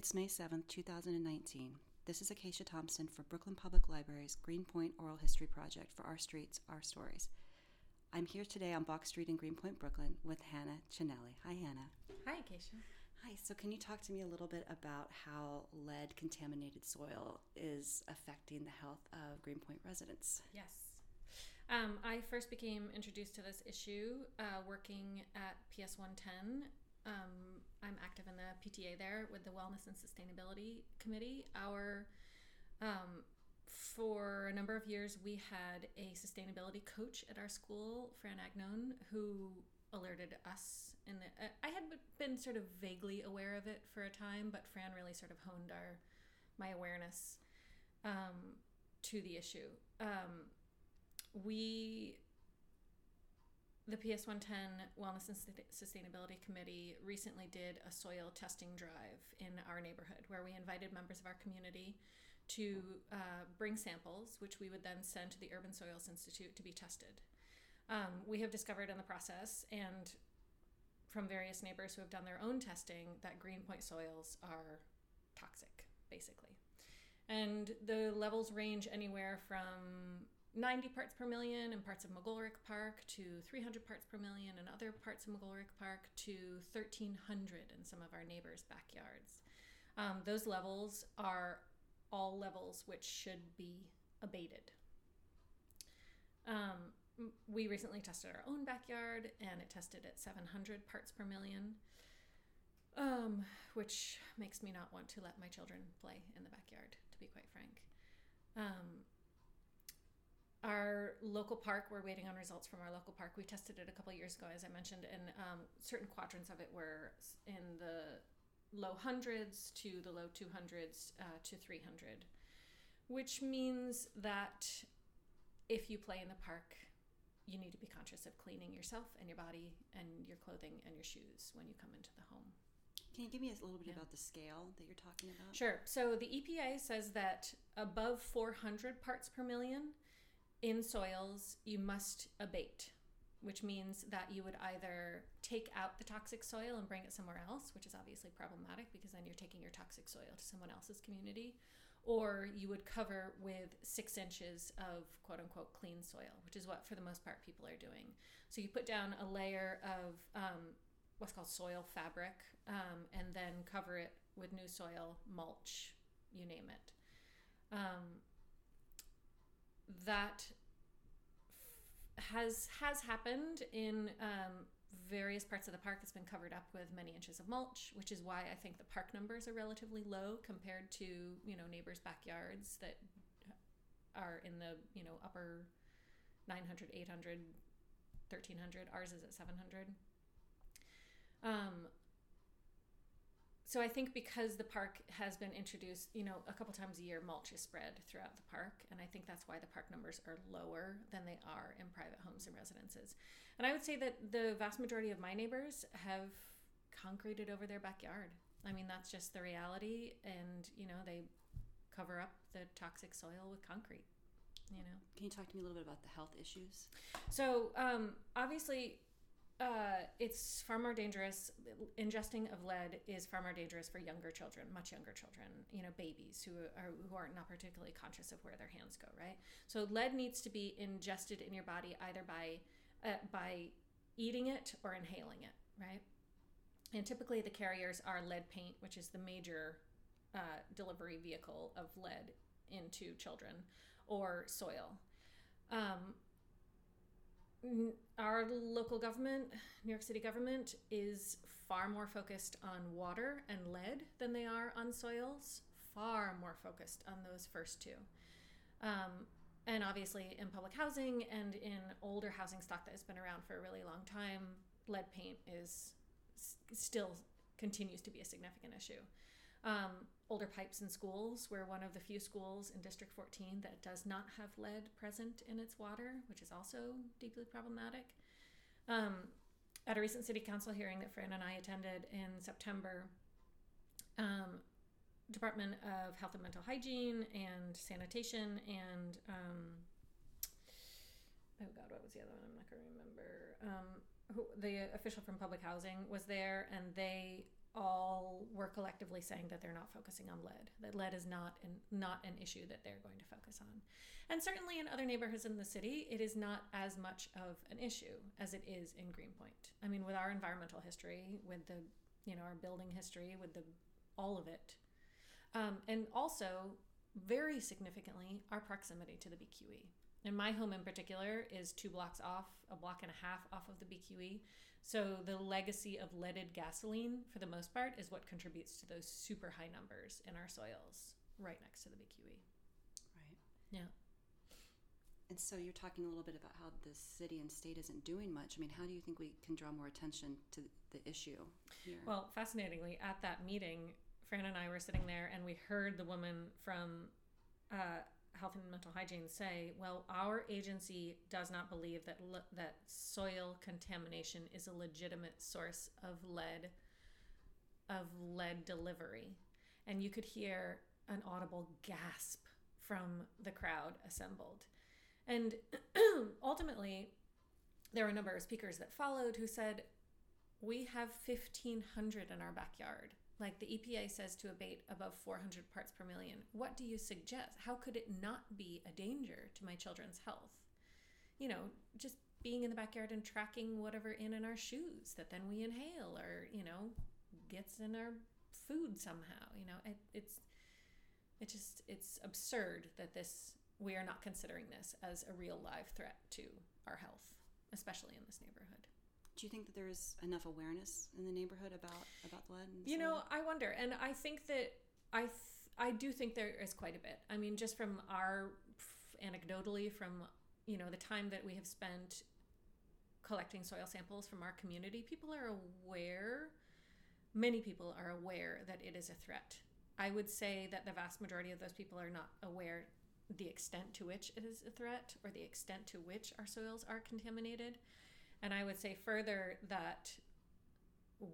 It's May 7th, 2019. This is Acacia Thompson for Brooklyn Public Library's Greenpoint Oral History Project for Our Streets, Our Stories. I'm here today on Box Street in Greenpoint, Brooklyn with Hannah Chinelli. Hi, Hannah. Hi, Acacia. Hi, so can you talk to me a little bit about how lead contaminated soil is affecting the health of Greenpoint residents? Yes. Um, I first became introduced to this issue uh, working at PS 110 um, I'm active in the PTA there with the Wellness and Sustainability Committee. Our um, for a number of years, we had a sustainability coach at our school, Fran Agnone, who alerted us. The, uh, I had been sort of vaguely aware of it for a time, but Fran really sort of honed our my awareness um, to the issue. Um, we the PS 110 Wellness and Sustainability Committee recently did a soil testing drive in our neighborhood where we invited members of our community to uh, bring samples, which we would then send to the Urban Soils Institute to be tested. Um, we have discovered in the process, and from various neighbors who have done their own testing, that Greenpoint soils are toxic, basically. And the levels range anywhere from 90 parts per million in parts of McGolrick Park to 300 parts per million in other parts of McGolrick Park to 1300 in some of our neighbors' backyards. Um, those levels are all levels which should be abated. Um, we recently tested our own backyard and it tested at 700 parts per million, um, which makes me not want to let my children play in the backyard, to be quite frank. Um, our local park we're waiting on results from our local park we tested it a couple years ago as i mentioned and um, certain quadrants of it were in the low hundreds to the low 200s uh, to 300 which means that if you play in the park you need to be conscious of cleaning yourself and your body and your clothing and your shoes when you come into the home can you give me a little bit yeah. about the scale that you're talking about? Sure. So the EPA says that above 400 parts per million in soils, you must abate, which means that you would either take out the toxic soil and bring it somewhere else, which is obviously problematic because then you're taking your toxic soil to someone else's community, or you would cover with six inches of quote unquote clean soil, which is what for the most part people are doing. So you put down a layer of um, what's called soil fabric um, and then cover it with new soil, mulch, you name it. Um, that has has happened in um, various parts of the park. It's been covered up with many inches of mulch, which is why I think the park numbers are relatively low compared to you know neighbors' backyards that are in the you know upper 900, 800, 1300. Ours is at 700. Um, so I think because the park has been introduced, you know, a couple times a year, mulch is spread throughout the park, and I think that's why the park numbers are lower than they are in private homes and residences. And I would say that the vast majority of my neighbors have concreted over their backyard. I mean, that's just the reality, and you know, they cover up the toxic soil with concrete. You know. Can you talk to me a little bit about the health issues? So, um, obviously, uh, it's far more dangerous. Ingesting of lead is far more dangerous for younger children, much younger children. You know, babies who are who are not particularly conscious of where their hands go. Right. So lead needs to be ingested in your body either by uh, by eating it or inhaling it. Right. And typically the carriers are lead paint, which is the major uh, delivery vehicle of lead into children, or soil. Um, our local government, New York City government, is far more focused on water and lead than they are on soils. Far more focused on those first two. Um, and obviously, in public housing and in older housing stock that has been around for a really long time, lead paint is still continues to be a significant issue. Um, older pipes in schools. We're one of the few schools in District 14 that does not have lead present in its water, which is also deeply problematic. Um, at a recent city council hearing that Fran and I attended in September, um, Department of Health and Mental Hygiene and Sanitation and um, oh god, what was the other one? I'm not gonna remember. Um, who, the official from public housing was there, and they all were collectively saying that they're not focusing on lead. That lead is not an, not an issue that they're going to focus on. And certainly in other neighborhoods in the city, it is not as much of an issue as it is in Greenpoint. I mean, with our environmental history, with the you know our building history, with the all of it, um, and also very significantly our proximity to the BQE. And my home in particular is two blocks off, a block and a half off of the BQE. So the legacy of leaded gasoline, for the most part, is what contributes to those super high numbers in our soils right next to the BQE. Right. Yeah. And so you're talking a little bit about how the city and state isn't doing much. I mean, how do you think we can draw more attention to the issue here? Well, fascinatingly, at that meeting, Fran and I were sitting there and we heard the woman from uh, Health and Mental Hygiene say, "Well, our agency does not believe that le- that soil contamination is a legitimate source of lead of lead delivery." And you could hear an audible gasp from the crowd assembled. And ultimately, there were a number of speakers that followed who said, We have 1,500 in our backyard. Like the EPA says to abate above 400 parts per million. What do you suggest? How could it not be a danger to my children's health? You know, just being in the backyard and tracking whatever in in our shoes that then we inhale or, you know, gets in our food somehow. You know, it, it's it just it's absurd that this we are not considering this as a real live threat to our health, especially in this neighborhood. Do you think that there is enough awareness in the neighborhood about about lead? You know, I wonder, and I think that I th- I do think there is quite a bit. I mean, just from our anecdotally from you know the time that we have spent collecting soil samples from our community, people are aware. Many people are aware that it is a threat. I would say that the vast majority of those people are not aware the extent to which it is a threat or the extent to which our soils are contaminated. And I would say further that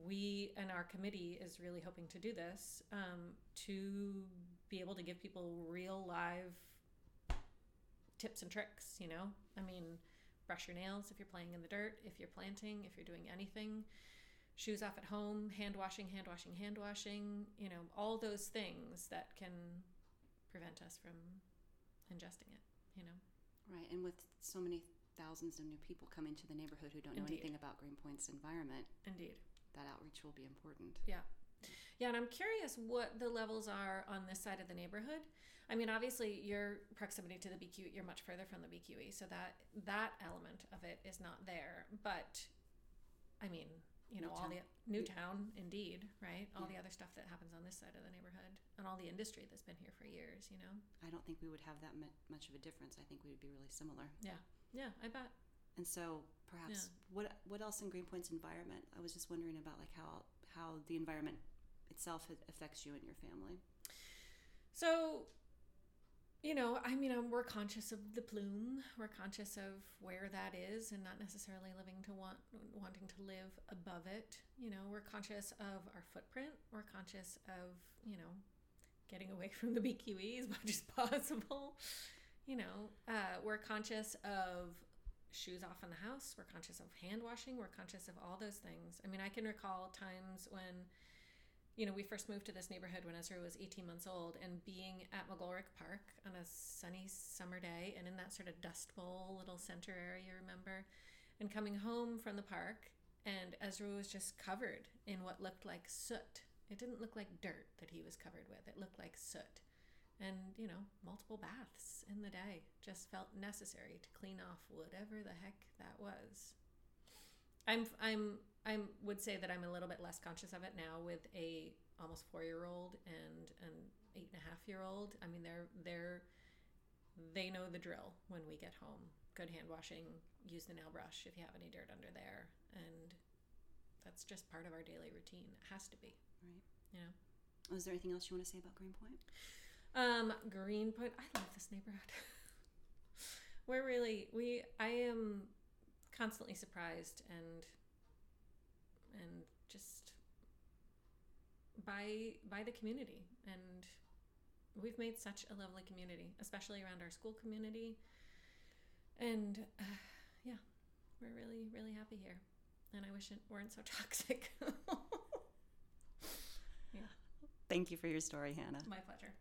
we and our committee is really hoping to do this um, to be able to give people real live tips and tricks you know? I mean brush your nails if you're playing in the dirt if you're planting if you're doing anything. Shoes off at home hand washing hand washing hand washing you know all those things that can prevent us from ingesting it you know? Right, and with so many thousands of new people coming to the neighborhood who don't know Indeed. anything about Greenpoint's environment, indeed that outreach will be important. Yeah. Yeah, and I'm curious what the levels are on this side of the neighborhood. I mean, obviously your proximity to the BQ, you're much further from the BQE, so that that element of it is not there. But I mean, you know, all the Newtown, indeed, right? All the other stuff that happens on this side of the neighborhood and all the industry that's been here for years, you know. I don't think we would have that mu- much of a difference. I think we would be really similar. Yeah, I bet. And so, perhaps what what else in Greenpoint's environment? I was just wondering about like how how the environment itself affects you and your family. So, you know, I mean, um, we're conscious of the plume. We're conscious of where that is, and not necessarily living to want wanting to live above it. You know, we're conscious of our footprint. We're conscious of you know getting away from the BQE as much as possible. You know, uh, we're conscious of shoes off in the house. We're conscious of hand washing. We're conscious of all those things. I mean, I can recall times when you know, we first moved to this neighborhood when Ezra was 18 months old, and being at McGolrick Park on a sunny summer day and in that sort of dust bowl little center area, remember, and coming home from the park, and Ezra was just covered in what looked like soot. It didn't look like dirt that he was covered with, it looked like soot. And, you know, multiple baths in the day just felt necessary to clean off whatever the heck that was. I'm I'm I would say that I'm a little bit less conscious of it now with a almost four year old and an eight and a half year old. I mean they're they're they know the drill when we get home. Good hand washing, use the nail brush if you have any dirt under there. And that's just part of our daily routine. It has to be. Right. You know. Was there anything else you want to say about Greenpoint? Um, Greenpoint. I love this neighborhood. We're really we. I am constantly surprised and and just by by the community and we've made such a lovely community, especially around our school community. And uh, yeah, we're really really happy here. And I wish it weren't so toxic. Yeah. Thank you for your story, Hannah. My pleasure.